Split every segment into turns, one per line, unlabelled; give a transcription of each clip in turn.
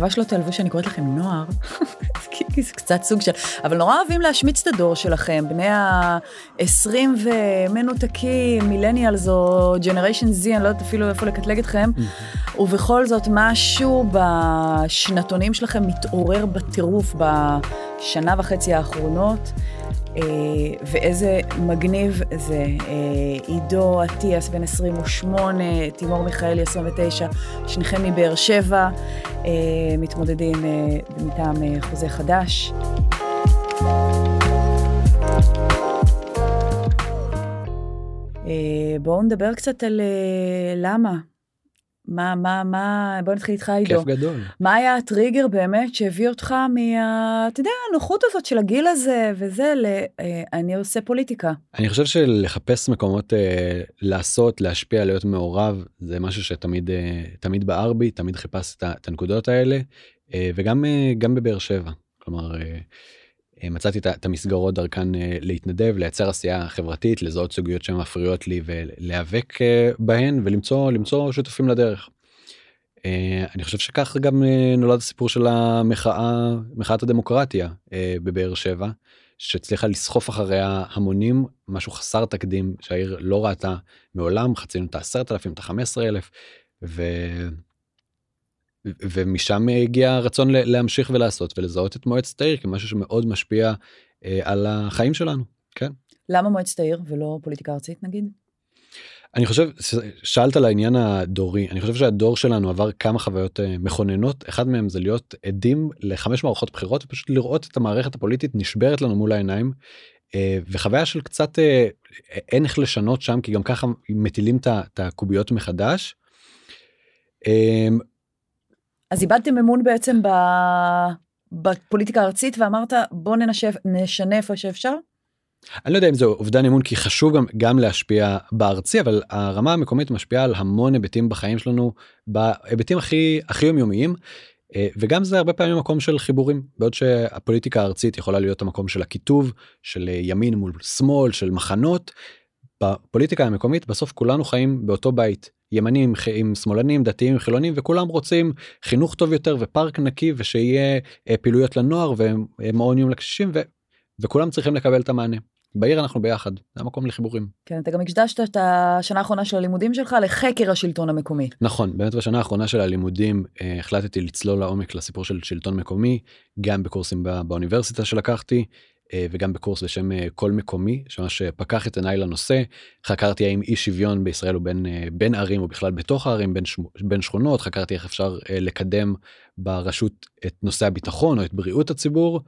מקווה שלא תעלבו שאני קוראת לכם נוער, כי זה קצת סוג של... אבל נורא אוהבים להשמיץ את הדור שלכם, בני ה-20 ומנותקים, מילניאלס או ג'נריישן Z, אני לא יודעת אפילו איפה לקטלג אתכם, ובכל זאת משהו בשנתונים שלכם מתעורר בטירוף בשנה וחצי האחרונות. אה, ואיזה מגניב זה. אה, עידו אטיאס, בן 28, תימור מיכאלי, 29, שניכם מבאר שבע, אה, מתמודדים מטעם חוזה חדש. בואו נדבר קצת על למה. מה, מה, מה, בוא נתחיל איתך עידו.
כיף גדול.
מה היה הטריגר באמת שהביא אותך מה, אתה יודע, הנוחות הזאת של הגיל הזה וזה, ל, אה, אני עושה פוליטיקה.
אני חושב שלחפש מקומות אה, לעשות, להשפיע, להיות מעורב, זה משהו שתמיד אה, תמיד בער בי, תמיד חיפש את, את הנקודות האלה, אה, וגם אה, בבאר שבע. כלומר, אה מצאתי את המסגרות דרכן אה, להתנדב, לייצר עשייה חברתית, לזהות סוגיות שמפריעות לי ולהיאבק אה, בהן ולמצוא למצוא שותפים לדרך. אני חושב שכך גם נולד הסיפור של המחאה, מחאת הדמוקרטיה בבאר שבע, שהצליחה לסחוף אחריה המונים, משהו חסר תקדים שהעיר לא ראתה מעולם, חצינו את העשרת אלפים, את החמש עשרה אלף, ו... ומשם הגיע הרצון להמשיך ולעשות ולזהות את מועצת העיר כמשהו שמאוד משפיע אה, על החיים שלנו כן.
למה מועצת העיר ולא פוליטיקה ארצית נגיד?
אני חושב שאלת על העניין הדורי אני חושב שהדור שלנו עבר כמה חוויות אה, מכוננות אחד מהם זה להיות עדים לחמש מערכות בחירות ופשוט לראות את המערכת הפוליטית נשברת לנו מול העיניים. אה, וחוויה של קצת אין איך לשנות שם כי גם ככה מטילים את הקוביות מחדש.
אז איבדתם אמון בעצם ב... בפוליטיקה הארצית ואמרת בוא ננשף, נשנה איפה שאפשר?
אני לא יודע אם זה אובדן אמון כי חשוב גם, גם להשפיע בארצי אבל הרמה המקומית משפיעה על המון היבטים בחיים שלנו בהיבטים הכי הכי יומיומיים אה, וגם זה הרבה פעמים מקום של חיבורים בעוד שהפוליטיקה הארצית יכולה להיות המקום של הקיטוב של ימין מול שמאל של מחנות בפוליטיקה המקומית בסוף כולנו חיים באותו בית ימנים עם שמאלנים דתיים חילונים וכולם רוצים חינוך טוב יותר ופארק נקי ושיהיה אה, פעילויות לנוער ומעון יום לקשישים ו, וכולם צריכים לקבל את המענה. בעיר אנחנו ביחד זה המקום לחיבורים.
כן אתה גם הקדשת את השנה האחרונה של הלימודים שלך לחקר השלטון המקומי.
נכון באמת בשנה האחרונה של הלימודים אה, החלטתי לצלול לעומק לסיפור של שלטון מקומי גם בקורסים בא, באוניברסיטה שלקחתי וגם בקורס בשם אה, קול מקומי שממש אה, פקח את עיניי לנושא חקרתי האם אי שוויון בישראל הוא בין בין ערים או בכלל בתוך הערים בין, בין שכונות חקרתי איך אפשר לקדם ברשות את נושא הביטחון או את בריאות הציבור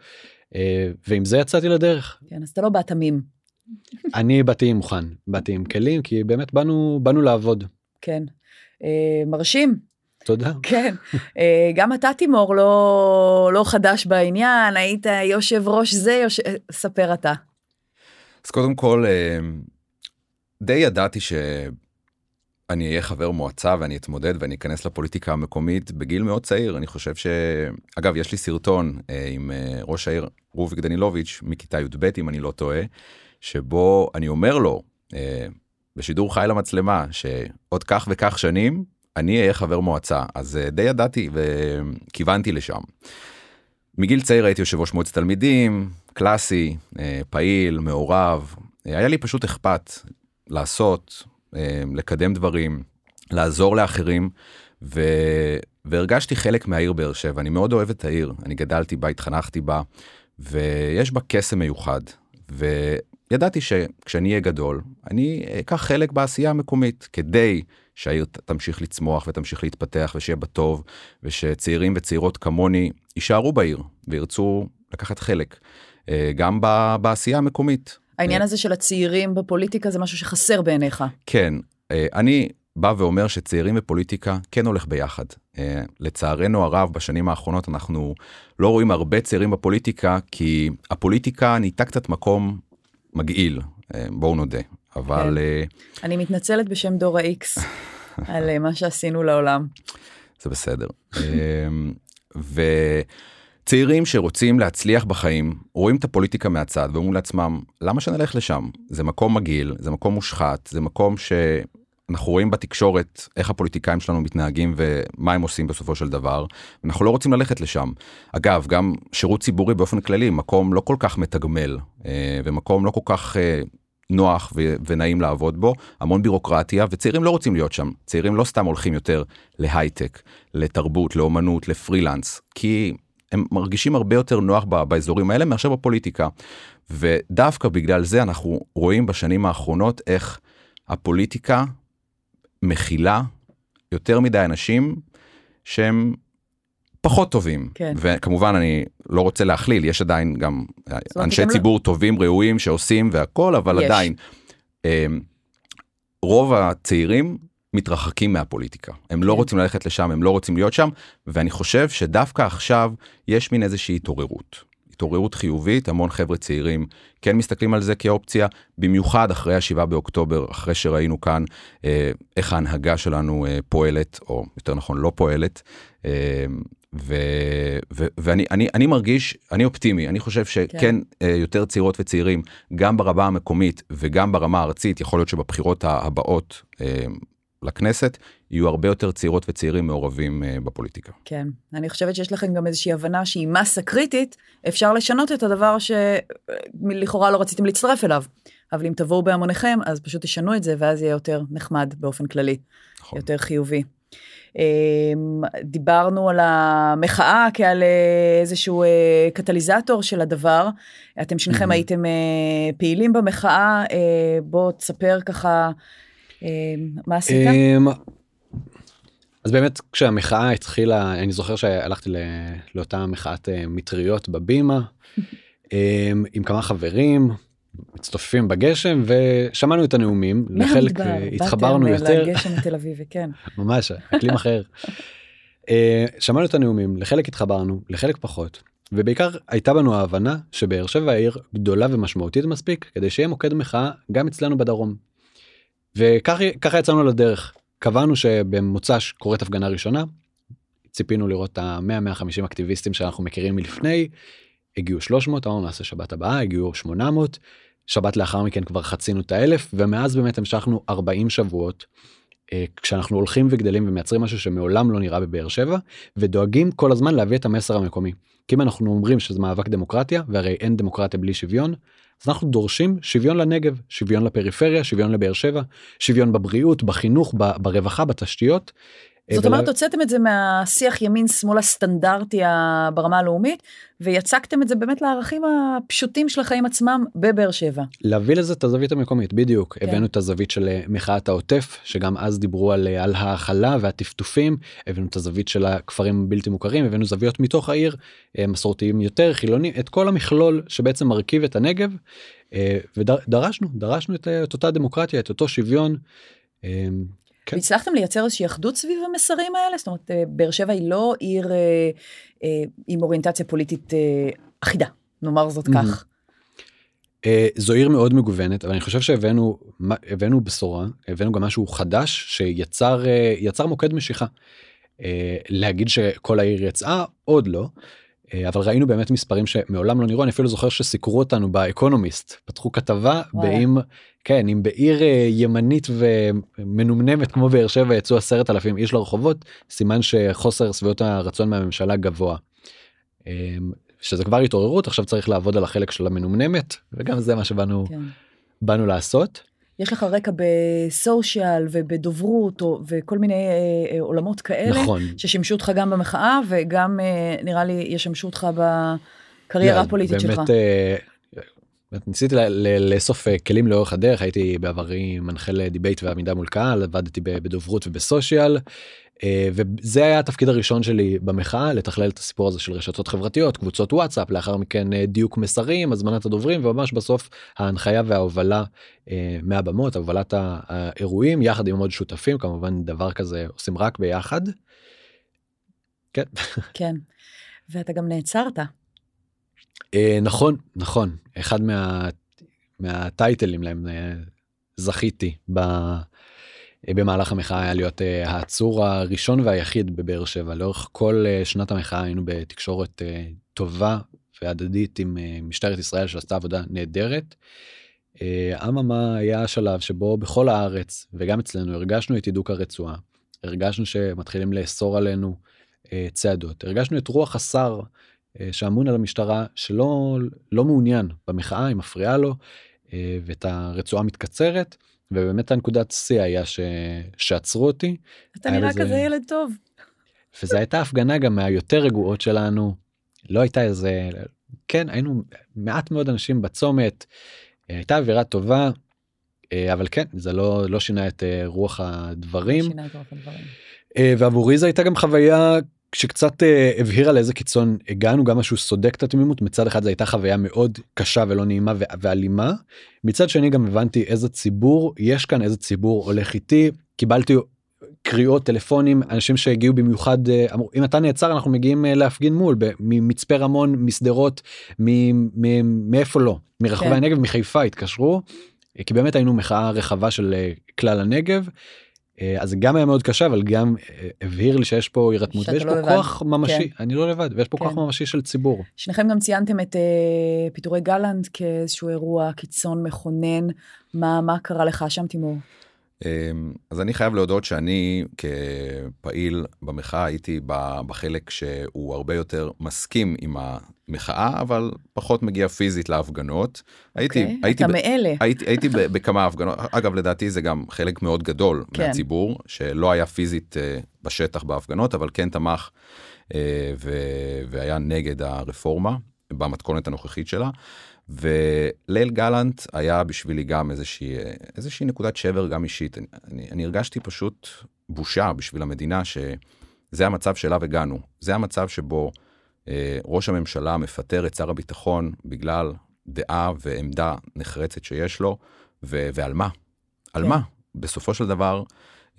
ועם זה יצאתי לדרך.
כן אז אתה לא בא תמים.
אני באתי מוכן באתי עם כלים כי באמת באנו באנו לעבוד.
כן מרשים
תודה.
כן, אה, גם אתה תימור לא, לא חדש בעניין, היית יושב ראש זה, יוש... ספר אתה.
אז קודם כל, אה, די ידעתי שאני אהיה חבר מועצה ואני אתמודד ואני אכנס לפוליטיקה המקומית בגיל מאוד צעיר. אני חושב ש... אגב, יש לי סרטון אה, עם ראש העיר רוביק דנילוביץ' מכיתה י"ב, אם אני לא טועה, שבו אני אומר לו, בשידור חי למצלמה, שעוד כך וכך שנים, אני אהיה חבר מועצה אז אה, די ידעתי וכיוונתי לשם. מגיל צעיר הייתי יושב ראש מועצת תלמידים קלאסי אה, פעיל מעורב היה לי פשוט אכפת לעשות אה, לקדם דברים לעזור לאחרים ו... והרגשתי חלק מהעיר באר שבע אני מאוד אוהב את העיר אני גדלתי בה התחנכתי בה ויש בה קסם מיוחד וידעתי שכשאני אהיה גדול אני אקח חלק בעשייה המקומית כדי שהעיר תמשיך לצמוח ותמשיך להתפתח ושיהיה בה טוב ושצעירים וצעירות כמוני יישארו בעיר וירצו לקחת חלק אה, גם בעשייה המקומית.
העניין אה, הזה של הצעירים בפוליטיקה זה משהו שחסר בעיניך.
כן, אה, אני בא ואומר שצעירים ופוליטיקה כן הולך ביחד. לצערנו הרב בשנים האחרונות אנחנו לא רואים הרבה צעירים בפוליטיקה כי הפוליטיקה נהייתה קצת מקום מגעיל בואו נודה אבל
כן. אני מתנצלת בשם דור ה-X על מה שעשינו לעולם.
זה בסדר. וצעירים שרוצים להצליח בחיים רואים את הפוליטיקה מהצד ואומרים לעצמם למה שנלך לשם זה מקום מגעיל זה מקום מושחת זה מקום אנחנו רואים בתקשורת איך הפוליטיקאים שלנו מתנהגים ומה הם עושים בסופו של דבר. אנחנו לא רוצים ללכת לשם. אגב, גם שירות ציבורי באופן כללי, מקום לא כל כך מתגמל, אה, ומקום לא כל כך אה, נוח ו- ונעים לעבוד בו, המון בירוקרטיה, וצעירים לא רוצים להיות שם. צעירים לא סתם הולכים יותר להייטק, לתרבות, לאומנות, לפרילנס, כי הם מרגישים הרבה יותר נוח באזורים האלה מאשר בפוליטיקה. ודווקא בגלל זה אנחנו רואים בשנים האחרונות איך הפוליטיקה מכילה יותר מדי אנשים שהם פחות טובים. כן. וכמובן אני לא רוצה להכליל, יש עדיין גם אנשי לא- ציבור לא... טובים, ראויים, שעושים והכל, אבל יש. עדיין. אמ, רוב הצעירים מתרחקים מהפוליטיקה. הם לא כן. רוצים ללכת לשם, הם לא רוצים להיות שם, ואני חושב שדווקא עכשיו יש מין איזושהי התעוררות. התעוררות חיובית, המון חבר'ה צעירים כן מסתכלים על זה כאופציה, במיוחד אחרי השבעה באוקטובר, אחרי שראינו כאן אה, איך ההנהגה שלנו אה, פועלת, או יותר נכון לא פועלת. אה, ו, ואני אני, אני מרגיש, אני אופטימי, אני חושב שכן כן. אה, יותר צעירות וצעירים, גם ברמה המקומית וגם ברמה הארצית, יכול להיות שבבחירות הבאות אה, לכנסת, יהיו הרבה יותר צעירות וצעירים מעורבים uh, בפוליטיקה.
כן, אני חושבת שיש לכם גם איזושהי הבנה שהיא מסה קריטית, אפשר לשנות את הדבר שלכאורה לא רציתם להצטרף אליו. אבל אם תבואו בהמוניכם, אז פשוט תשנו את זה, ואז יהיה יותר נחמד באופן כללי, נכון. יותר חיובי. אמ, דיברנו על המחאה כעל אה, איזשהו אה, קטליזטור של הדבר. אתם שניכם mm-hmm. הייתם פעילים במחאה, בוא תספר ככה מה עשית? אמ,
אז באמת כשהמחאה התחילה אני זוכר שהלכתי לאותה מחאת אה, מטריות בבימה אמ, עם כמה חברים מצטופפים בגשם ושמענו את הנאומים לחלק אה, התחברנו יותר.
לגשם מתל אביבי כן.
ממש אקלים אחר. אה, שמענו את הנאומים לחלק התחברנו לחלק פחות ובעיקר הייתה בנו ההבנה שבאר שבע העיר גדולה ומשמעותית מספיק כדי שיהיה מוקד מחאה גם אצלנו בדרום. וככה יצאנו לדרך קבענו שבמוצ"ש קורית הפגנה ראשונה. ציפינו לראות את ה-100-150 אקטיביסטים שאנחנו מכירים מלפני. הגיעו 300 אמרנו נעשה שבת הבאה הגיעו 800 שבת לאחר מכן כבר חצינו את האלף ומאז באמת המשכנו 40 שבועות. אה, כשאנחנו הולכים וגדלים ומייצרים משהו שמעולם לא נראה בבאר שבע ודואגים כל הזמן להביא את המסר המקומי. כי אם אנחנו אומרים שזה מאבק דמוקרטיה והרי אין דמוקרטיה בלי שוויון אז אנחנו דורשים שוויון לנגב, שוויון לפריפריה, שוויון לבאר שבע, שוויון בבריאות, בחינוך, ברווחה, בתשתיות.
אה, זאת אומרת, הוצאתם את זה מהשיח ימין שמאל הסטנדרטי ברמה הלאומית, ויצקתם את זה באמת לערכים הפשוטים של החיים עצמם בבאר שבע.
להביא לזה את הזווית המקומית, בדיוק. כן. הבאנו את הזווית של אה, מחאת העוטף, שגם אז דיברו על, אה, על ההכלה והטפטופים, הבאנו את הזווית של הכפרים הבלתי מוכרים, הבאנו זוויות מתוך העיר, מסורתיים יותר, חילונים, את כל המכלול שבעצם מרכיב את הנגב, ודרשנו, דרשנו את, את אותה דמוקרטיה, את אותו שוויון.
כן. והצלחתם לייצר איזושהי אחדות סביב המסרים האלה? זאת אומרת, אה, באר שבע היא לא עיר אה, אה, עם אוריינטציה פוליטית אה, אחידה, נאמר זאת mm-hmm. כך.
אה, זו עיר מאוד מגוונת, אבל אני חושב שהבאנו הבאנו בשורה, הבאנו גם משהו חדש שיצר אה, יצר מוקד משיכה. אה, להגיד שכל העיר יצאה, עוד לא. אה, אבל ראינו באמת מספרים שמעולם לא נראו אני אפילו זוכר שסיקרו אותנו באקונומיסט פתחו כתבה באם כן אם בעיר אה, ימנית ומנומנמת כמו באר שבע יצאו עשרת אלפים איש לרחובות סימן שחוסר שביעות הרצון מהממשלה גבוה. אה, שזה כבר התעוררות עכשיו צריך לעבוד על החלק של המנומנמת וגם זה מה שבאנו כן. באנו לעשות.
יש לך רקע בסושיאל ובדוברות וכל מיני אה, אה, עולמות כאלה, נכון. ששימשו אותך גם במחאה וגם אה, נראה לי ישמשו אותך בקריירה הפוליטית שלך.
אה, באמת ניסיתי לאסוף אה, כלים לאורך הדרך הייתי בעברי מנחה לדיבייט ועמידה מול קהל עבדתי בדוברות ובסושיאל אה, וזה היה התפקיד הראשון שלי במחאה לתכלל את הסיפור הזה של רשתות חברתיות קבוצות וואטסאפ לאחר מכן אה, דיוק מסרים הזמנת הדוברים וממש בסוף ההנחיה וההובלה מהבמות הובלת האירועים יחד עם עוד שותפים כמובן דבר כזה עושים רק ביחד. כן.
כן. ואתה גם נעצרת.
נכון נכון אחד מה, מהטייטלים להם זכיתי. ב... אה, במהלך המחאה היה להיות אה, העצור הראשון והיחיד בבאר שבע לאורך כל אה, שנת המחאה היינו בתקשורת טובה והדדית עם משטרת ישראל שעשתה עבודה נהדרת. אה, אממה היה השלב שבו בכל הארץ וגם אצלנו הרגשנו את הידוק הרצועה, הרגשנו שמתחילים לאסור עלינו אה, צעדות, הרגשנו את רוח השר אה, שאמון על המשטרה שלא לא מעוניין במחאה, היא מפריעה לו, ואת הרצועה מתקצרת, ובאמת הנקודת שיא היה ש... שעצרו אותי.
אתה נראה לזה... כזה ילד טוב.
וזו הייתה הפגנה גם מהיותר רגועות שלנו, לא הייתה איזה, כן היינו מעט מאוד אנשים בצומת, הייתה אווירה טובה, אה, אבל כן, זה לא, לא שינה את אה, רוח הדברים. שינה את רוח הדברים. אה, ועבורי זו הייתה גם חוויה שקצת הבהירה לאיזה קיצון הגענו, גם משהו סודק את התמימות, מצד אחד זו הייתה חוויה מאוד קשה ולא נעימה ואלימה, מצד שני גם הבנתי איזה ציבור יש כאן, איזה ציבור הולך איתי, קיבלתי קריאות טלפונים אנשים שהגיעו במיוחד אמרו אם אתה נעצר אנחנו מגיעים להפגין מול ממצפה רמון משדרות מאיפה לא מרחבי כן. הנגב מחיפה התקשרו כי באמת היינו מחאה רחבה של אה, כלל הנגב. אה, אז זה גם היה מאוד קשה אבל גם אה, הבהיר לי שיש פה הירתמות ויש לא פה לבד. כוח ממשי כן. אני לא לבד ויש פה כן. כוח ממשי של ציבור.
שניכם גם ציינתם את uh, פיטורי גלנט כאיזשהו אירוע קיצון מכונן מה מה קרה לך שם תימור.
אמ, אז אני חייב להודות שאני כפעיל במחאה הייתי בחלק שהוא הרבה יותר מסכים עם המחאה אבל פחות מגיע פיזית להפגנות.
Okay, הייתי אוקיי, הייתי אתה מאלה
הייתי הייתי בכמה הפגנות אגב לדעתי זה גם חלק מאוד גדול כן. מהציבור שלא היה פיזית אה, בשטח בהפגנות אבל כן תמך אה, והיה נגד הרפורמה במתכונת הנוכחית שלה. וליל גלנט היה בשבילי גם איזושהי, איזושהי נקודת שבר גם אישית. אני, אני, אני הרגשתי פשוט בושה בשביל המדינה שזה המצב שאליו הגענו. זה המצב שבו אה, ראש הממשלה מפטר את שר הביטחון בגלל דעה ועמדה נחרצת שיש לו, ו, ועל מה? על כן. מה? בסופו של דבר,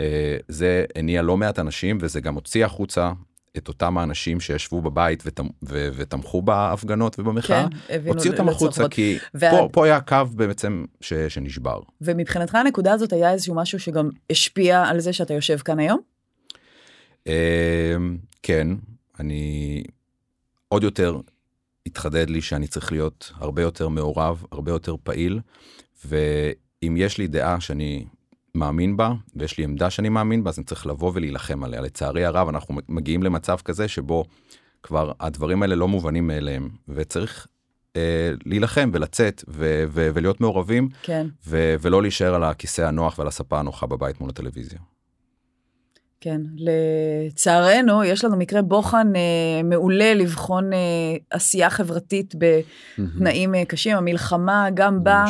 אה, זה הניע לא מעט אנשים וזה גם הוציא החוצה את אותם האנשים שישבו בבית ותמ, ו, ותמכו בהפגנות ובמחאה, כן, הוציא אותם החוצה כי וה... פה, פה היה קו בעצם ש, שנשבר.
ומבחינתך הנקודה הזאת היה איזשהו משהו שגם השפיע על זה שאתה יושב כאן היום?
אמ, כן, אני עוד יותר התחדד לי שאני צריך להיות הרבה יותר מעורב, הרבה יותר פעיל, ואם יש לי דעה שאני מאמין בה ויש לי עמדה שאני מאמין בה אז אני צריך לבוא ולהילחם עליה לצערי הרב אנחנו מגיעים למצב כזה שבו כבר הדברים האלה לא מובנים מאליהם וצריך אה, להילחם ולצאת ו- ו- ולהיות מעורבים
כן.
ו- ולא להישאר על הכיסא הנוח ועל הספה הנוחה בבית מול הטלוויזיה.
כן, לצערנו יש לנו מקרה בוחן אה, מעולה לבחון אה, עשייה חברתית בתנאים אה, קשים, המלחמה גם בה,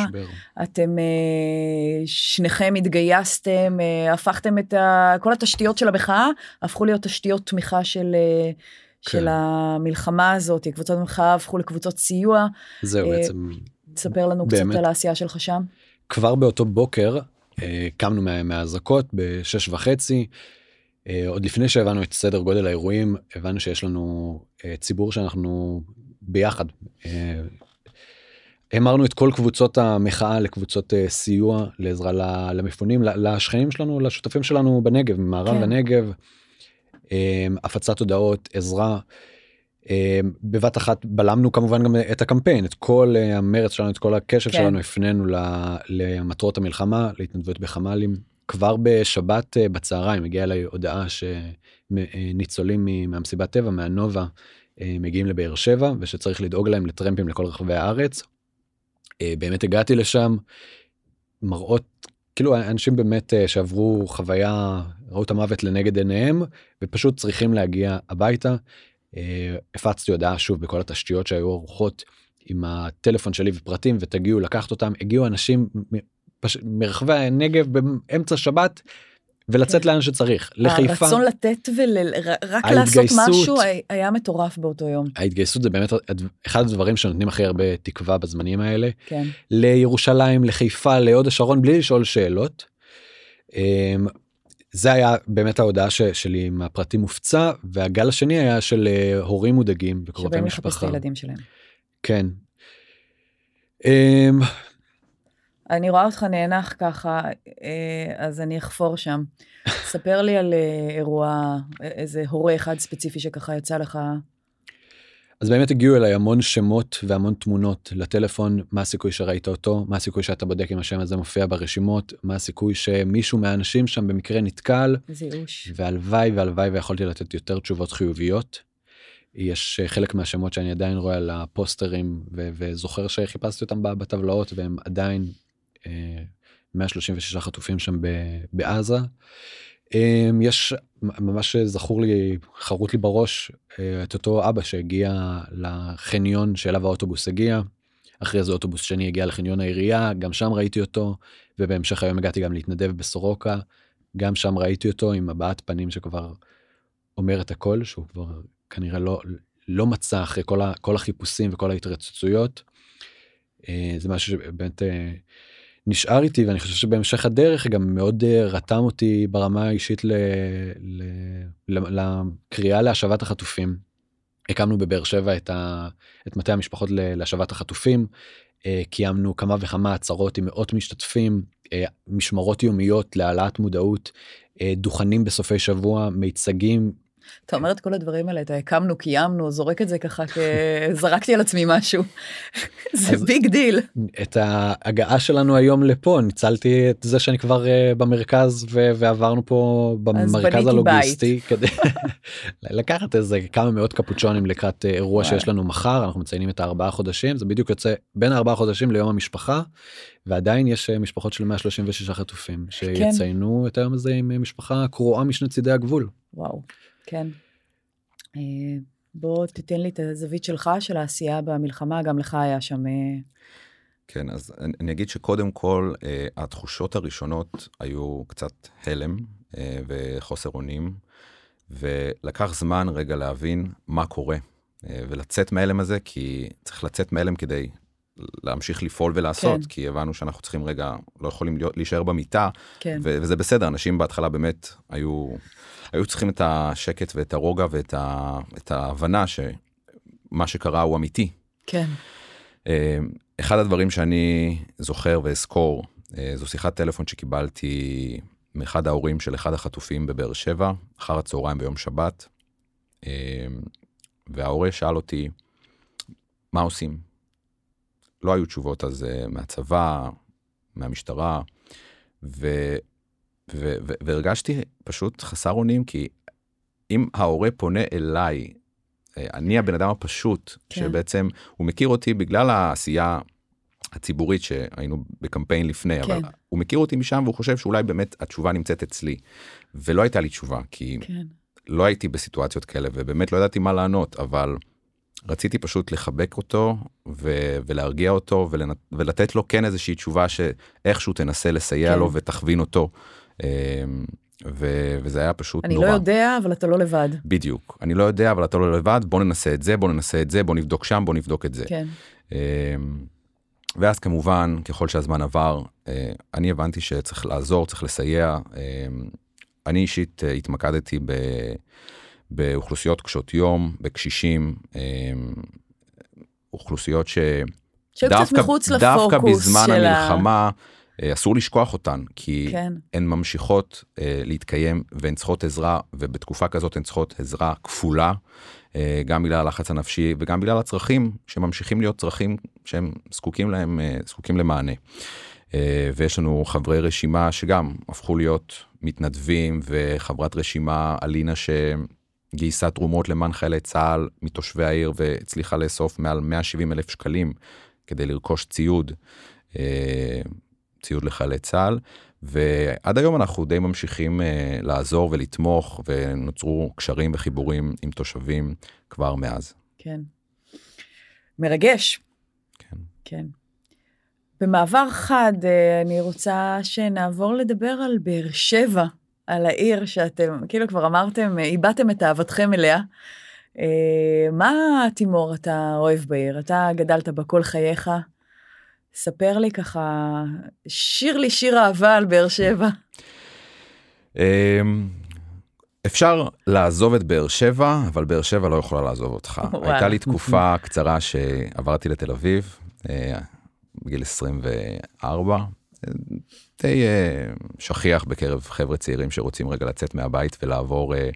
אתם אה, שניכם התגייסתם, אה, הפכתם את ה, כל התשתיות של המחאה, הפכו להיות תשתיות תמיכה של... אה, כן. של המלחמה הזאת, קבוצות מחאה הפכו לקבוצות סיוע.
זהו אה, בעצם.
תספר לנו באמת, קצת על העשייה שלך שם.
כבר באותו בוקר אה, קמנו מהאזעקות בשש וחצי. אה, עוד לפני שהבנו את סדר גודל האירועים הבנו שיש לנו אה, ציבור שאנחנו ביחד. אה, המרנו את כל קבוצות המחאה לקבוצות סיוע לעזרה למפונים לשכנים שלנו לשותפים שלנו בנגב ממערב כן. הנגב הפצת הודעות עזרה. בבת אחת בלמנו כמובן גם את הקמפיין את כל המרץ שלנו את כל הקשב כן. שלנו הפנינו למטרות המלחמה להתנדבות בחמ"לים כבר בשבת אה, בצהריים הגיעה אליי הודעה שניצולים מהמסיבת טבע מהנובה אה, מגיעים לבאר שבע ושצריך לדאוג להם לטרמפים לכל רחבי הארץ. אה, באמת הגעתי לשם מראות כאילו אנשים באמת שעברו חוויה ראו את המוות לנגד עיניהם ופשוט צריכים להגיע הביתה. הפצתי הודעה שוב בכל התשתיות שהיו ערוכות עם הטלפון שלי ופרטים ותגיעו לקחת אותם הגיעו אנשים פש... מרחבי הנגב באמצע שבת ולצאת כן. לאן שצריך לחיפה.
הרצון לתת ורק לעשות משהו היה מטורף באותו יום.
ההתגייסות זה באמת אחד הדברים שנותנים הכי הרבה תקווה בזמנים האלה.
כן.
לירושלים לחיפה להוד השרון בלי לשאול שאלות. אמ, זה היה באמת ההודעה ש, שלי עם הפרטים מופצע והגל השני היה של אה, הורים מודאגים וקרובי משפחה. שבאים לחפש את
הילדים שלהם.
כן.
אני רואה אותך נאנח ככה, אה, אז אני אחפור שם. ספר לי על אה, אירוע, איזה הורה אחד ספציפי שככה יצא לך.
אז באמת הגיעו אליי המון שמות והמון תמונות לטלפון, מה הסיכוי שראית אותו, מה הסיכוי שאתה בודק אם השם הזה מופיע ברשימות, מה הסיכוי שמישהו מהאנשים שם במקרה נתקל,
ייאוש.
והלוואי והלוואי ויכולתי לתת יותר תשובות חיוביות. יש אה, חלק מהשמות שאני עדיין רואה על הפוסטרים ו- וזוכר שחיפשתי אותם בטבלאות והם עדיין אה, 136 חטופים שם בעזה. אה, יש ממש זכור לי חרוט לי בראש אה, את אותו אבא שהגיע לחניון שאליו האוטובוס הגיע. אחרי זה אוטובוס שני הגיע לחניון העירייה גם שם ראיתי אותו ובהמשך היום הגעתי גם להתנדב בסורוקה גם שם ראיתי אותו עם הבעת פנים שכבר אומר את הכל שהוא כבר כנראה לא לא מצא אחרי כל, ה, כל החיפושים וכל ההתרצצויות. אה, זה משהו שבאמת אה, נשאר איתי ואני חושב שבהמשך הדרך גם מאוד אה, רתם אותי ברמה האישית ל, ל, ל, לקריאה להשבת החטופים. הקמנו בבאר שבע את, ה, את מטה המשפחות להשבת החטופים. קיימנו כמה וכמה הצהרות עם מאות משתתפים, משמרות יומיות להעלאת מודעות, דוכנים בסופי שבוע, מיצגים
אתה אומר את כל הדברים האלה, אתה הקמנו, קיימנו, זורק את זה ככה, זרקתי על עצמי משהו. זה big deal.
את ההגעה שלנו היום לפה ניצלתי את זה שאני כבר uh, במרכז ו- ועברנו פה במרכז הלוגיסטי כדי לקחת איזה כמה מאות קפוצ'ונים לקראת uh, אירוע שיש לנו מחר אנחנו מציינים את הארבעה חודשים זה בדיוק יוצא בין ארבעה חודשים ליום המשפחה. ועדיין יש uh, משפחות של 136 חטופים שיציינו כן. את היום הזה עם משפחה קרועה משני צידי הגבול.
וואו. כן. אה, בוא תיתן לי את הזווית שלך, של העשייה במלחמה, גם לך היה שם... אה,
כן, אז אני, אני אגיד שקודם כל, אה, התחושות הראשונות היו קצת הלם וחוסר אונים, ולקח זמן רגע להבין מה קורה, ולצאת מההלם הזה, כי צריך לצאת מההלם כדי להמשיך לפעול ולעשות, כן. כי הבנו שאנחנו צריכים רגע, לא יכולים להיות, להישאר במיטה, כן. וזה בסדר, אנשים בהתחלה באמת היו היו צריכים את השקט ואת הרוגע ואת ה, את ההבנה שמה שקרה הוא אמיתי.
כן.
אה, אחד הדברים שאני זוכר ואזכור, אה, זו שיחת טלפון שקיבלתי מאחד ההורים של אחד החטופים בבאר שבע, אחר הצהריים ביום שבת, אה, וההורה שאל אותי, מה עושים? לא היו תשובות אז מהצבא, מהמשטרה, ו... והרגשתי פשוט חסר אונים, כי אם ההורה פונה אליי, אה, אני הבן אדם הפשוט, כן. שבעצם הוא מכיר אותי בגלל העשייה הציבורית שהיינו בקמפיין לפני, כן. אבל הוא מכיר אותי משם והוא חושב שאולי באמת התשובה נמצאת אצלי. ולא הייתה לי תשובה, כי כן. לא הייתי בסיטואציות כאלה ובאמת לא ידעתי מה לענות, אבל רציתי פשוט לחבק אותו ו- ולהרגיע אותו ולנ- ולתת לו כן איזושהי תשובה שאיכשהו תנסה לסייע כן. לו ותכווין אותו. אמ, ו- וזה היה פשוט
אני
נורא.
אני לא יודע אבל אתה לא לבד.
בדיוק אני לא יודע אבל אתה לא לבד בוא ננסה את זה בוא ננסה את זה בוא נבדוק שם בוא נבדוק את זה.
כן. אמ,
ואז כמובן ככל שהזמן עבר אה, אני הבנתי שצריך לעזור צריך לסייע. אמ, אני אישית אה, התמקדתי ב... באוכלוסיות קשות יום בקשישים אוכלוסיות
שדווקא
דווקא בזמן של המלחמה. אה, אסור לשכוח אותן, כי כן. הן ממשיכות אה, להתקיים והן צריכות עזרה, ובתקופה כזאת הן צריכות עזרה כפולה, אה, גם בגלל הלחץ הנפשי וגם בגלל הצרכים שממשיכים להיות צרכים שהם זקוקים להם, אה, זקוקים למענה. אה, ויש לנו חברי רשימה שגם הפכו להיות מתנדבים, וחברת רשימה אלינה שגייסה תרומות למען חיילי צה"ל מתושבי העיר והצליחה לאסוף מעל 170 אלף שקלים כדי לרכוש ציוד. אה, ציוד לחיילי צה"ל, ועד היום אנחנו די ממשיכים uh, לעזור ולתמוך, ונוצרו קשרים וחיבורים עם תושבים כבר מאז.
כן. מרגש.
כן.
כן. במעבר חד, uh, אני רוצה שנעבור לדבר על באר שבע, על העיר שאתם, כאילו כבר אמרתם, איבדתם את אהבתכם אליה. Uh, מה, תימור, אתה אוהב בעיר? אתה גדלת בה כל חייך. ספר לי ככה, שיר לי שיר אהבה על באר שבע.
אמ, אפשר לעזוב את באר שבע, אבל באר שבע לא יכולה לעזוב אותך. הייתה לי תקופה קצרה שעברתי לתל אביב, אה, בגיל 24, די אה, שכיח בקרב חבר'ה צעירים שרוצים רגע לצאת מהבית ולעבור אה,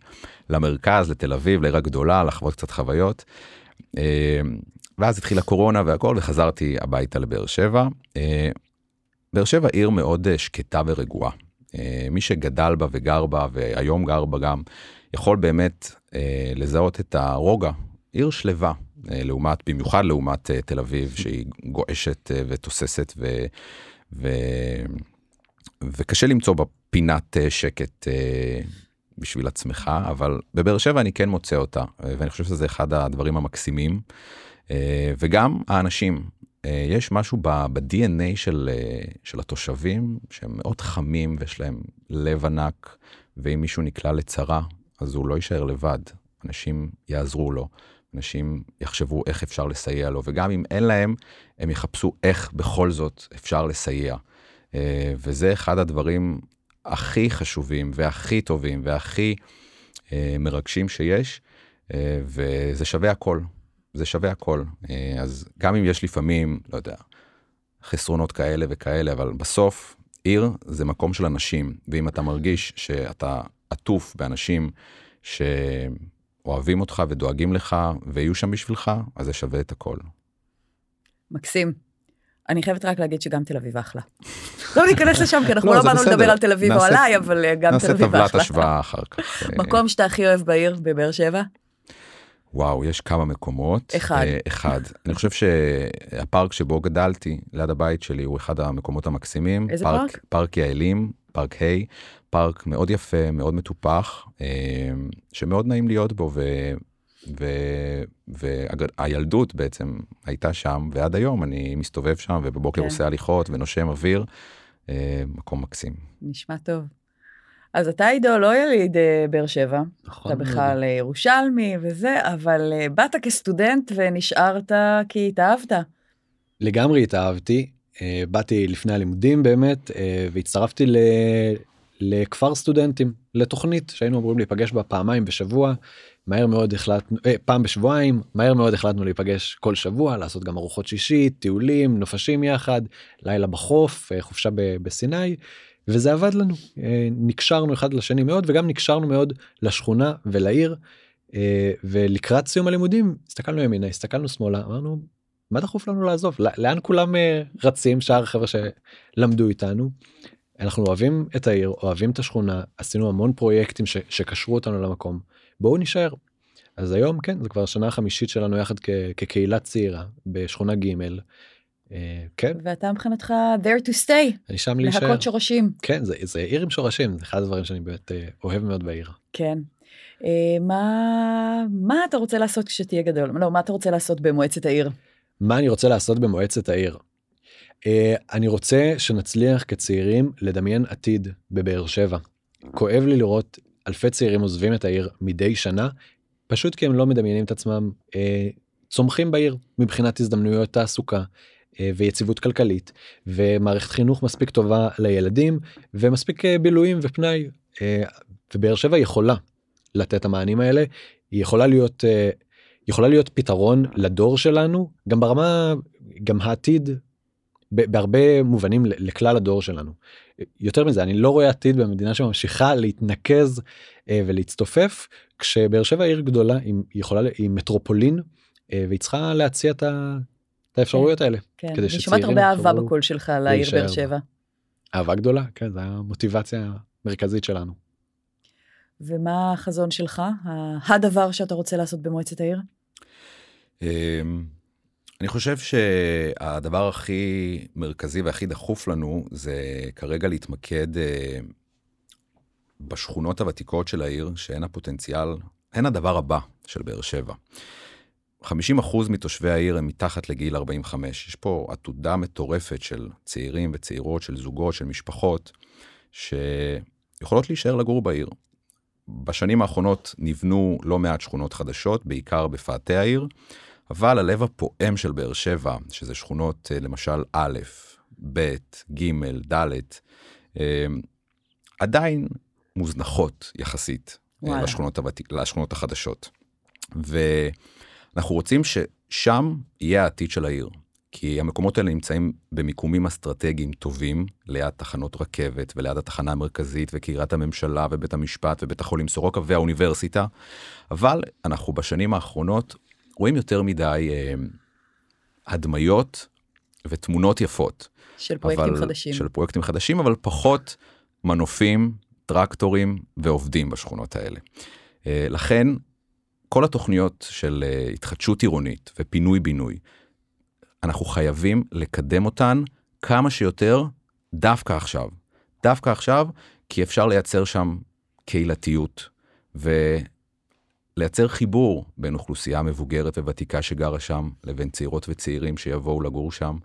למרכז, לתל אביב, לעיר הגדולה, לחוות קצת חוויות. אה, ואז התחילה קורונה והכל וחזרתי הביתה לבאר שבע. באר שבע עיר מאוד שקטה ורגועה. מי שגדל בה וגר בה והיום גר בה גם, יכול באמת לזהות את הרוגע. עיר שלווה, לעומת, במיוחד לעומת תל אביב, שהיא גועשת ותוססת ו... ו... וקשה למצוא בה פינת אה, שקט אה, בשביל עצמך, אבל בבאר שבע אני כן מוצא אותה, אה, ואני חושב שזה אחד הדברים המקסימים. וגם האנשים, יש משהו ב-DNA של, של התושבים שהם מאוד חמים ויש להם לב ענק, ואם מישהו נקלע לצרה, אז הוא לא יישאר לבד, אנשים יעזרו לו, אנשים יחשבו איך אפשר לסייע לו, וגם אם אין להם, הם יחפשו איך בכל זאת אפשר לסייע. אה, וזה אחד הדברים הכי חשובים והכי טובים והכי אה, מרגשים שיש, אה, וזה שווה הכל. זה שווה הכל. אז גם אם יש לפעמים, לא יודע, חסרונות כאלה וכאלה, אבל בסוף עיר זה מקום של אנשים, ואם אתה מרגיש שאתה עטוף באנשים שאוהבים אותך ודואגים לך ויהיו שם בשבילך, אז זה שווה את הכל.
מקסים. אני חייבת רק להגיד שגם תל אביב אחלה. לא ניכנס לשם, כי אנחנו
לא,
לא באנו. לדבר על תל אביב או
נעשה-
עליי, אבל אה, גם תל
נעשה
אביב
טבלת
אחלה.
השוואה אחר כך. אה,
מקום שאתה הכי אוהב בעיר, בבאר שבע?
וואו, יש כמה מקומות.
אחד.
אה, אחד. אני חושב שהפארק שבו גדלתי, ליד הבית שלי, הוא אחד המקומות המקסימים.
איזה פארק?
פארק יעלים, פארק ה', פארק מאוד יפה, מאוד מטופח, אה, שמאוד נעים להיות בו, ו... והילדות בעצם הייתה שם, ועד היום אני מסתובב שם, ובבוקר
כן.
עושה הליכות ונושם אוויר. אה, מקום מקסים.
נשמע טוב. אז אתה עידו לא יליד אה, באר שבע,
נכון.
אתה. בכלל אה, ירושלמי וזה, אבל אה, באת כסטודנט ונשארת כי התאהבת.
לגמרי התאהבתי, אה, באתי לפני הלימודים באמת, אה, והצטרפתי ל... לכפר סטודנטים, לתוכנית שהיינו אמורים להיפגש בה פעמיים בשבוע, מהר מאוד החלטנו, אה, פעם בשבועיים, מהר מאוד החלטנו להיפגש כל שבוע, לעשות גם ארוחות שישית, טיולים, נופשים יחד, לילה בחוף, אה, חופשה ב- בסיני, וזה עבד לנו. אה, נקשרנו אחד לשני מאוד, וגם נקשרנו מאוד לשכונה ולעיר, אה, ולקראת סיום הלימודים הסתכלנו ימינה, הסתכלנו שמאלה, אמרנו, מה דחוף לנו לעזוב? לא- לאן כולם אה, רצים, שאר החבר'ה שלמדו איתנו? אנחנו אוהבים את העיר, אוהבים את השכונה, עשינו המון פרויקטים ש- שקשרו אותנו למקום. בואו נישאר. אז היום כן זה כבר השנה החמישית שלנו יחד כ- כקהילה צעירה בשכונה ג' אה, כן
ואתה מבחינתך there to stay,
אני שם להישאר
להכות שורשים.
כן זה, זה עיר עם שורשים זה אחד הדברים שאני באמת אה, אוהב מאוד בעיר.
כן. אה, מה, מה אתה רוצה לעשות כשתהיה גדול? לא, מה אתה רוצה לעשות במועצת העיר?
מה אני רוצה לעשות במועצת העיר. Uh, אני רוצה שנצליח כצעירים לדמיין עתיד בבאר שבע. כואב לי לראות אלפי צעירים עוזבים את העיר מדי שנה פשוט כי הם לא מדמיינים את עצמם uh, צומחים בעיר מבחינת הזדמנויות תעסוקה uh, ויציבות כלכלית ומערכת חינוך מספיק טובה לילדים ומספיק בילויים ופנאי ובאר שבע יכולה לתת המענים האלה היא יכולה להיות יכולה להיות פתרון לדור שלנו גם ברמה גם העתיד בהרבה מובנים לכלל הדור שלנו. יותר מזה אני לא רואה עתיד במדינה שממשיכה להתנקז אה, ולהצטופף כשבאר שבע עיר גדולה היא יכולה היא מטרופולין אה, והיא צריכה להציע את האפשרויות האלה.
כן,
כדי
אני שומעת הרבה אהבה בקול שלך לעיר
להישאר
באר. שבע.
אהבה גדולה כן זה המוטיבציה המרכזית שלנו.
ומה החזון שלך? הדבר שאתה רוצה לעשות במועצת העיר?
אמ, אני חושב שהדבר הכי מרכזי והכי דחוף לנו זה כרגע להתמקד אה, בשכונות הוותיקות של העיר, שהן הפוטנציאל, הן הדבר הבא של באר שבע. 50% מתושבי העיר הם מתחת לגיל 45. יש פה עתודה מטורפת של צעירים וצעירות, של זוגות, של משפחות, שיכולות להישאר לגור בעיר. בשנים האחרונות נבנו לא מעט שכונות חדשות, בעיקר בפאתי העיר, אבל הלב הפועם של באר שבע, שזה שכונות אה, למשל א', ב', ג', ד', אה, עדיין מוזנחות יחסית אה,
וואלה.
לשכונות, הוותיק, לשכונות החדשות. ואנחנו רוצים ששם יהיה העתיד של העיר. כי המקומות האלה נמצאים במיקומים אסטרטגיים טובים, ליד תחנות רכבת וליד התחנה המרכזית וקריית הממשלה ובית המשפט ובית החולים סורוקה והאוניברסיטה, אבל אנחנו בשנים האחרונות רואים יותר מדי אה, הדמיות ותמונות יפות.
של פרויקטים
אבל,
חדשים.
של פרויקטים חדשים, אבל פחות מנופים, טרקטורים ועובדים בשכונות האלה. אה, לכן, כל התוכניות של אה, התחדשות עירונית ופינוי-בינוי, אנחנו חייבים לקדם אותן כמה שיותר דווקא עכשיו. דווקא עכשיו, כי אפשר לייצר שם קהילתיות ולייצר חיבור בין אוכלוסייה מבוגרת וותיקה שגרה שם לבין צעירות וצעירים שיבואו לגור שם.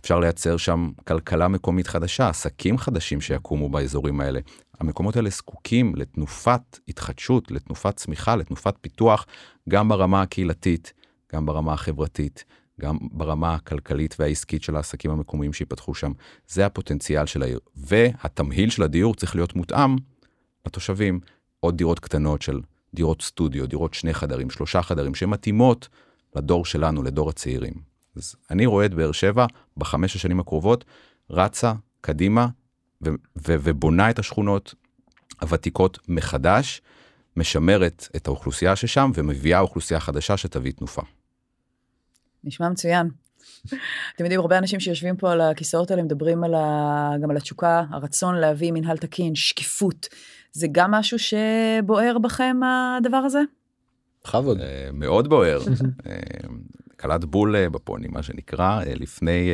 אפשר לייצר שם כלכלה מקומית חדשה, עסקים חדשים שיקומו באזורים האלה. המקומות האלה זקוקים לתנופת התחדשות, לתנופת צמיחה, לתנופת פיתוח, גם ברמה הקהילתית, גם ברמה החברתית, גם ברמה הכלכלית והעסקית של העסקים המקומיים שיפתחו שם. זה הפוטנציאל של העיר. והתמהיל של הדיור צריך להיות מותאם לתושבים. עוד דירות קטנות של דירות סטודיו, דירות שני חדרים, שלושה חדרים, שמתאימות לדור שלנו, לדור הצעירים. אז אני רואה את באר שבע בחמש השנים הקרובות רצה קדימה ו- ו- ובונה את השכונות הוותיקות מחדש, משמרת את האוכלוסייה ששם ומביאה אוכלוסייה חדשה שתביא תנופה.
נשמע מצוין. אתם יודעים, הרבה אנשים שיושבים פה על הכיסאות האלה מדברים על ה... גם על התשוקה, הרצון להביא מנהל תקין, שקיפות. זה גם משהו שבוער בכם, הדבר הזה?
בכבוד.
אה, מאוד בוער. אה, קלט בול אה, בפוני, מה שנקרא. לפני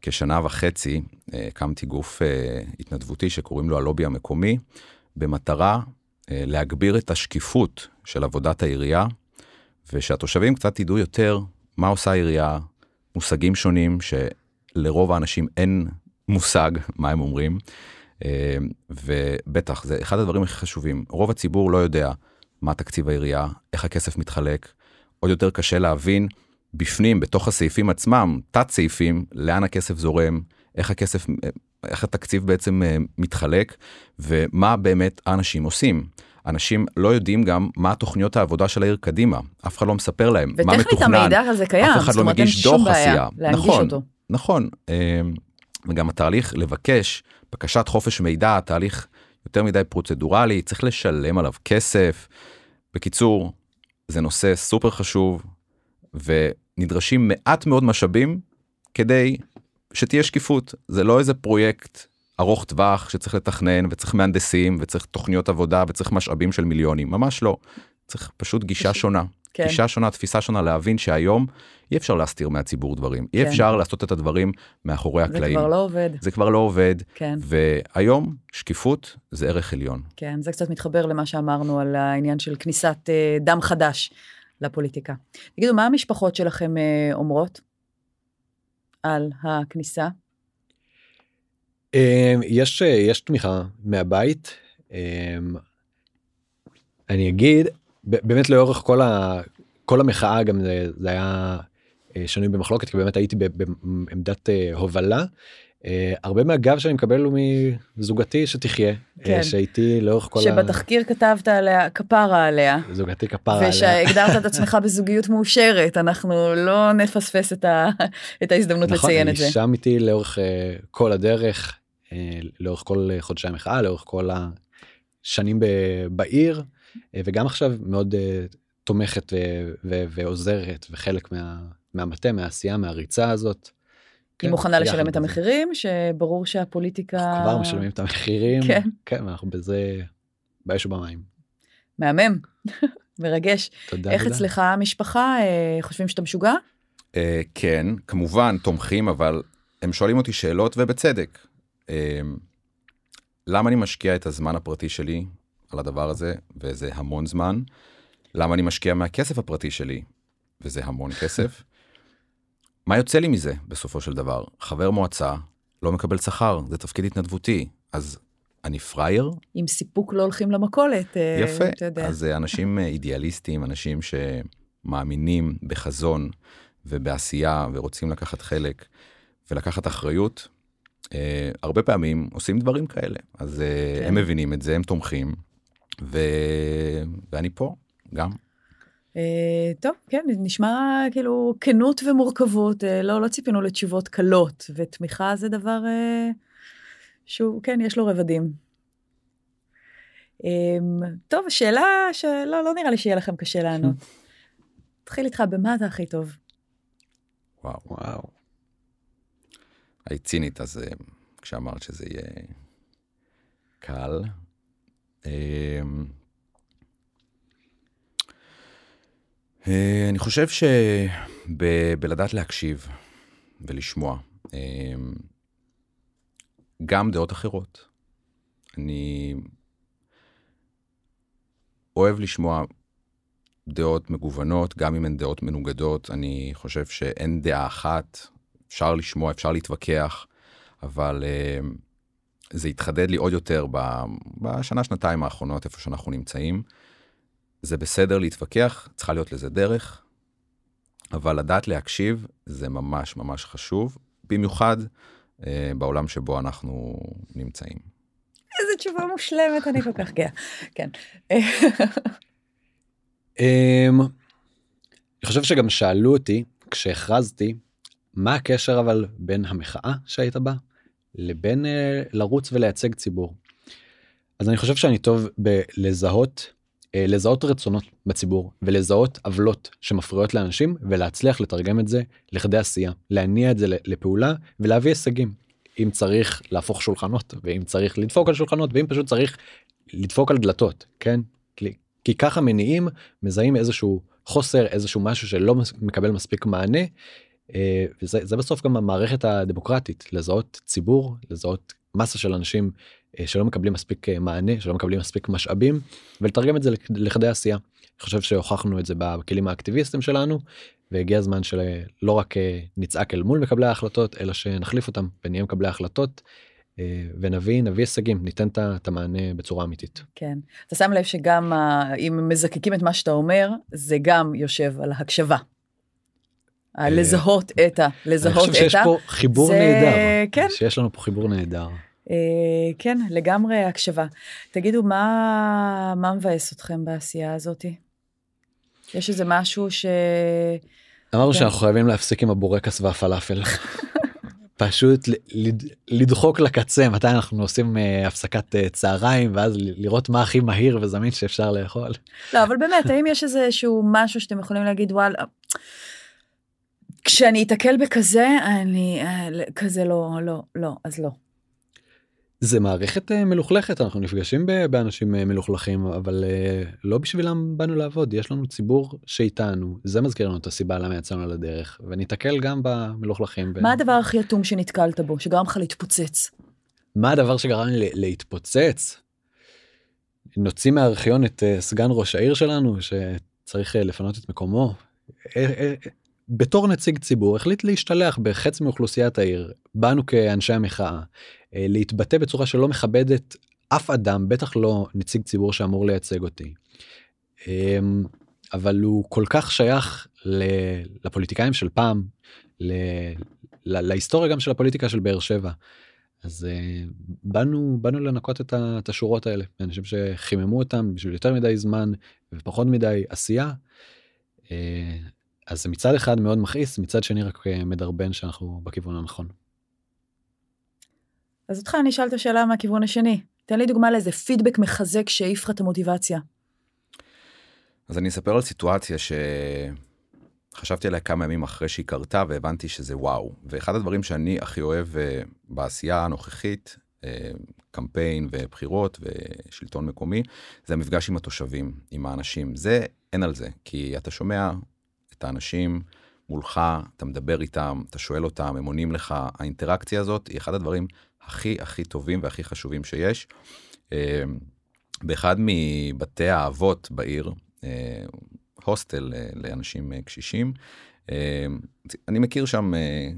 כשנה וחצי הקמתי גוף התנדבותי שקוראים לו הלובי המקומי, במטרה להגביר את השקיפות של עבודת העירייה, ושהתושבים קצת ידעו יותר מה עושה העירייה, מושגים שונים שלרוב האנשים אין מושג מה הם אומרים. ובטח, זה אחד הדברים הכי חשובים. רוב הציבור לא יודע מה תקציב העירייה, איך הכסף מתחלק. עוד יותר קשה להבין בפנים, בתוך הסעיפים עצמם, תת סעיפים, לאן הכסף זורם, איך הכסף, איך התקציב בעצם אה, מתחלק, ומה באמת האנשים עושים. אנשים לא יודעים גם מה תוכניות העבודה של העיר קדימה, אף אחד לא מספר להם מה מתוכנן.
וטכנית המידע הזה קיים,
אף אחד לא מגיש דוח עשייה. נכון,
אותו.
נכון, אה, וגם התהליך לבקש בקשת חופש מידע, תהליך יותר מדי פרוצדורלי, צריך לשלם עליו כסף. בקיצור, זה נושא סופר חשוב, ונדרשים מעט מאוד משאבים כדי שתהיה שקיפות. זה לא איזה פרויקט ארוך טווח שצריך לתכנן וצריך מהנדסים וצריך תוכניות עבודה וצריך משאבים של מיליונים, ממש לא. צריך פשוט גישה שונה. כן. גישה שונה, תפיסה שונה, להבין שהיום אי אפשר להסתיר מהציבור דברים. כן. אי אפשר לעשות את הדברים מאחורי
זה
הקלעים.
זה כבר לא עובד.
זה כבר לא עובד.
כן.
והיום שקיפות זה ערך עליון.
כן, זה קצת מתחבר למה שאמרנו על העניין של כניסת אה, דם חדש לפוליטיקה. תגידו, מה המשפחות שלכם אה, אומרות על הכניסה?
אה, יש, יש תמיכה מהבית. אני אגיד, באמת לאורך כל, ה, כל המחאה גם זה, זה היה אה, שנוי במחלוקת כי באמת הייתי בעמדת אה, הובלה. Uh, הרבה מהגב שאני מקבל הוא מזוגתי שתחיה כן. uh, שהייתי לאורך כל
שבתחקיר ה... כתבת עליה כפרה עליה
זוגתי כפרה עליה
ושהגדרת את עצמך בזוגיות מאושרת אנחנו לא נפספס את, ה... את ההזדמנות
נכון,
לציין את זה.
נכון, שם איתי לאורך uh, כל הדרך uh, לאורך כל חודשי המחאה לאורך כל השנים ב... בעיר וגם עכשיו מאוד uh, תומכת ו- ו- ועוזרת וחלק מה- מהמטה מהעשייה מהריצה הזאת.
היא
כן,
מוכנה לשלם את. המחירים שברור שהפוליטיקה
אנחנו כבר משלמים את המחירים.
כן.
כן, אנחנו בזה באש ובמים.
מהמם מרגש
תודה.
איך
תודה.
אצלך המשפחה אה, חושבים שאתה משוגע
אה, כן, כמובן תומכים, אבל הם שואלים אותי שאלות ובצדק. אה, למה אני משקיע את הזמן הפרטי שלי על הדבר הזה, וזה המון זמן? למה אני משקיע מהכסף הפרטי שלי, וזה המון כסף? מה יוצא לי מזה בסופו של דבר? חבר מועצה לא מקבל שכר, זה תפקיד התנדבותי, אז אני פראייר?
עם סיפוק לא הולכים למכולת אה,
יפה.
אתה יודע.
אז אה, אנשים אה, אידיאליסטים, אנשים שמאמינים בחזון ובעשייה ורוצים לקחת חלק ולקחת אחריות, הרבה פעמים עושים דברים כאלה. אז
כן.
הם מבינים את זה, הם תומכים, ו... ואני פה גם.
אה, טוב, כן, נשמע כאילו כנות ומורכבות, אה, לא, לא ציפינו לתשובות קלות, ותמיכה זה דבר אה, שהוא, כן, יש לו רבדים. אה, טוב, שאלה שלא לא נראה לי שיהיה לכם קשה לענות. נתחיל איתך, במה אתה הכי טוב?
וואו.
וואו.
היית צינית, אז כשאמרת שזה יהיה קל. אמ, אה, אני חושב שבלדעת להקשיב ולשמוע, אמ, גם דעות אחרות. אני אוהב לשמוע דעות מגוונות, גם אם הן דעות מנוגדות. אני חושב שאין דעה אחת, אפשר לשמוע, אפשר להתווכח, אבל uh, זה התחדד לי עוד יותר בשנה, שנתיים האחרונות, איפה שאנחנו נמצאים. זה בסדר להתווכח, צריכה להיות לזה דרך, אבל לדעת להקשיב זה ממש ממש חשוב, במיוחד uh, בעולם שבו אנחנו נמצאים.
איזה תשובה מושלמת, אני כל כך גאה. כן.
אמ, אני חושב שגם שאלו אותי כשהכרזתי מה הקשר אבל בין המחאה שהיית בה לבין uh, לרוץ ולייצג ציבור. אז אני חושב שאני טוב בלזהות לזהות רצונות בציבור ולזהות עוולות שמפריעות לאנשים ולהצליח לתרגם את זה לכדי עשייה להניע את זה לפעולה ולהביא הישגים. אם צריך להפוך שולחנות ואם צריך לדפוק על שולחנות ואם פשוט צריך לדפוק על דלתות כן כי ככה מניעים מזהים איזשהו חוסר איזשהו משהו שלא מקבל מספיק מענה. אה, וזה בסוף גם המערכת הדמוקרטית לזהות ציבור לזהות מסה של אנשים אה, שלא מקבלים מספיק אה, מענה שלא מקבלים מספיק משאבים ולתרגם את זה לכדי עשייה. אני חושב שהוכחנו את זה בכלים האקטיביסטים שלנו והגיע הזמן שלא רק נצעק אל מול מקבלי ההחלטות אלא שנחליף אותם ונהיה מקבלי ההחלטות אה, ונביא נביא הישגים ניתן את המענה בצורה אמיתית.
כן אתה שם לב שגם אם מזקקים את מה שאתה אומר זה גם יושב על הקשבה. אה, לזהות את ה... לזהות את ה...
אני חושב שיש פה חיבור. נהדר. כן. שיש לנו פה חיבור נהדר.
אה, כן לגמרי הקשבה. תגידו מה מה מבאס אתכם בעשייה הזאתי? יש איזה משהו ש...
אמרנו כן. שאנחנו חייבים להפסיק עם הבורקס והפלאפל. פשוט לדחוק לקצה מתי אנחנו עושים uh, הפסקת uh, צהריים ואז לראות מה הכי מהיר וזמין שאפשר לאכול.
לא אבל באמת האם יש איזה שהוא משהו שאתם יכולים להגיד וואלה. כשאני אתקל בכזה אני כזה לא לא לא אז לא.
זה מערכת אה, מלוכלכת אנחנו נפגשים באנשים אה, מלוכלכים אבל אה, לא בשבילם באנו לעבוד יש לנו ציבור שאיתנו זה מזכיר לנו את הסיבה למה יצאנו לדרך וניתקל גם במלוכלכים.
מה הדבר הכי אטום שנתקלת בו שגרם לך להתפוצץ?
מה הדבר שגרם לי להתפוצץ? נוציא מהארכיון את סגן ראש העיר שלנו שצריך לפנות את מקומו. בתור נציג ציבור החליט להשתלח בחצי מאוכלוסיית העיר באנו כאנשי המחאה אה, להתבטא בצורה שלא מכבדת אף אדם בטח לא נציג ציבור שאמור לייצג אותי. אמ, אבל הוא כל כך שייך לפוליטיקאים של פעם להיסטוריה גם של הפוליטיקה של באר שבע. אז uh, באנו באנו לנקות את השורות האלה אנשים שחיממו אותם בשביל יותר מדי זמן ופחות מדי עשייה. Uh, אז מצד אחד מאוד מכעיס מצד שני רק מדרבן שאנחנו בכיוון הנכון.
אז אותך אני אשאל את השאלה מהכיוון השני. תן לי דוגמה לאיזה פידבק מחזק שהעיף לך את המוטיבציה.
אז אני אספר על סיטואציה שחשבתי עליה כמה ימים אחרי שהיא קרתה והבנתי שזה וואו. ואחד הדברים שאני הכי אוהב uh, בעשייה הנוכחית, uh, קמפיין ובחירות ושלטון מקומי, זה המפגש עם התושבים, עם האנשים. זה, אין על זה, כי אתה שומע את האנשים מולך, אתה מדבר איתם, אתה שואל אותם, הם עונים לך, האינטראקציה הזאת היא אחד הדברים הכי הכי טובים והכי חשובים שיש. אה, באחד מבתי האבות בעיר, אה, הוסטל אה, לאנשים קשישים, אני מכיר שם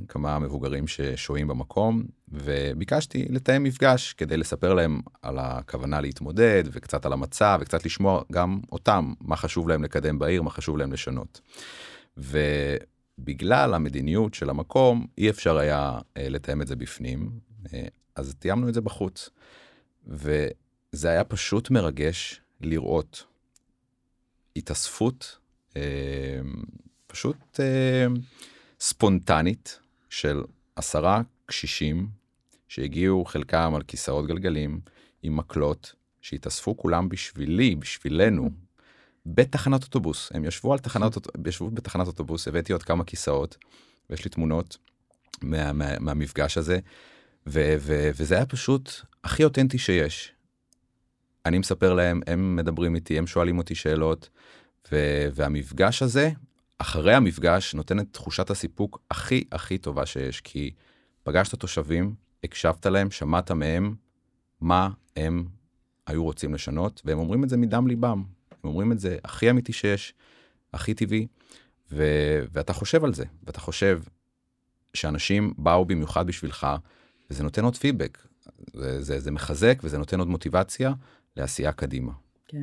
כמה מבוגרים ששוהים במקום וביקשתי לתאם מפגש כדי לספר להם על הכוונה להתמודד וקצת על המצב וקצת לשמוע גם אותם מה חשוב להם לקדם בעיר מה חשוב להם לשנות. ובגלל המדיניות של המקום אי אפשר היה לתאם את זה בפנים אז תיאמנו את זה בחוץ. וזה היה פשוט מרגש לראות התאספות אה, פשוט אה, ספונטנית של עשרה קשישים שהגיעו חלקם על כיסאות גלגלים עם מקלות שהתאספו כולם בשבילי בשבילנו בתחנת אוטובוס הם ישבו על תחנת ישבו בתחנת אוטובוס הבאתי עוד כמה כיסאות ויש לי תמונות מה, מה, מהמפגש הזה ו, ו, וזה היה פשוט הכי אותנטי שיש. אני מספר להם הם מדברים איתי הם שואלים אותי שאלות ו, והמפגש הזה אחרי המפגש נותן את תחושת הסיפוק הכי הכי טובה שיש כי פגשת תושבים הקשבת להם שמעת מהם מה הם היו רוצים לשנות והם אומרים את זה מדם ליבם הם אומרים את זה הכי אמיתי שיש הכי טבעי ו... ואתה חושב על זה ואתה חושב שאנשים באו במיוחד בשבילך וזה נותן עוד פידבק זה, זה, זה מחזק וזה נותן עוד מוטיבציה לעשייה קדימה.
כן.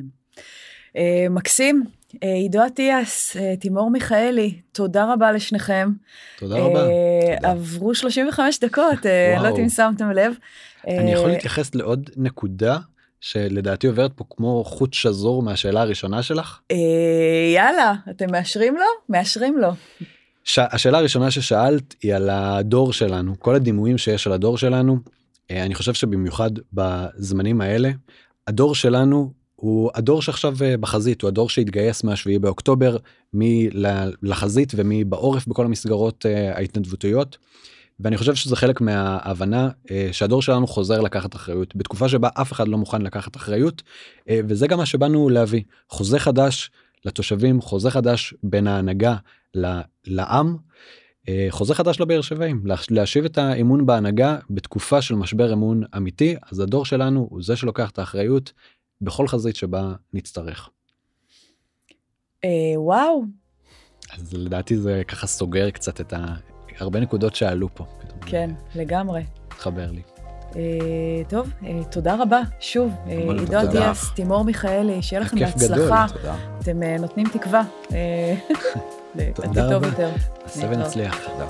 אה, מקסים, אה, עידו אטיאס, אה, תימור מיכאלי, תודה רבה לשניכם.
תודה רבה.
אה,
תודה.
עברו 35 דקות, אה, לא יודעת אם שמתם לב.
אני יכול
אה,
להתייחס לעוד נקודה שלדעתי עוברת פה כמו חוט שזור מהשאלה הראשונה שלך.
אה, יאללה, אתם מאשרים לו? מאשרים לו.
ש... השאלה הראשונה ששאלת היא על הדור שלנו, כל הדימויים שיש על הדור שלנו. אה, אני חושב שבמיוחד בזמנים האלה, הדור שלנו הוא הדור שעכשיו אה, בחזית, הוא הדור שהתגייס מה-7 באוקטובר, מי לחזית ומי בעורף בכל המסגרות אה, ההתנדבותיות. ואני חושב שזה חלק מההבנה שהדור שלנו חוזר לקחת אחריות בתקופה שבה אף אחד לא מוכן לקחת אחריות וזה גם מה שבאנו להביא חוזה חדש לתושבים חוזה חדש בין ההנהגה לעם. אה, חוזה חדש לבאר שבעים להש- להשיב את האמון בהנהגה בתקופה של משבר אמון אמיתי אז הדור שלנו הוא זה שלוקח את האחריות בכל חזית שבה נצטרך.
אה, וואו,
אז לדעתי זה ככה סוגר קצת את ה... הרבה נקודות שעלו פה.
כן, לגמרי.
התחבר לי.
אה, טוב, אה, תודה רבה, שוב, אה, עידו אטיאס. תימור מיכאלי, שיהיה לכם בהצלחה. אתם אה, נותנים תקווה. אה, לעתיד
תודה
טוב
רבה.
יותר.
נעשה ונצליח.
תודה.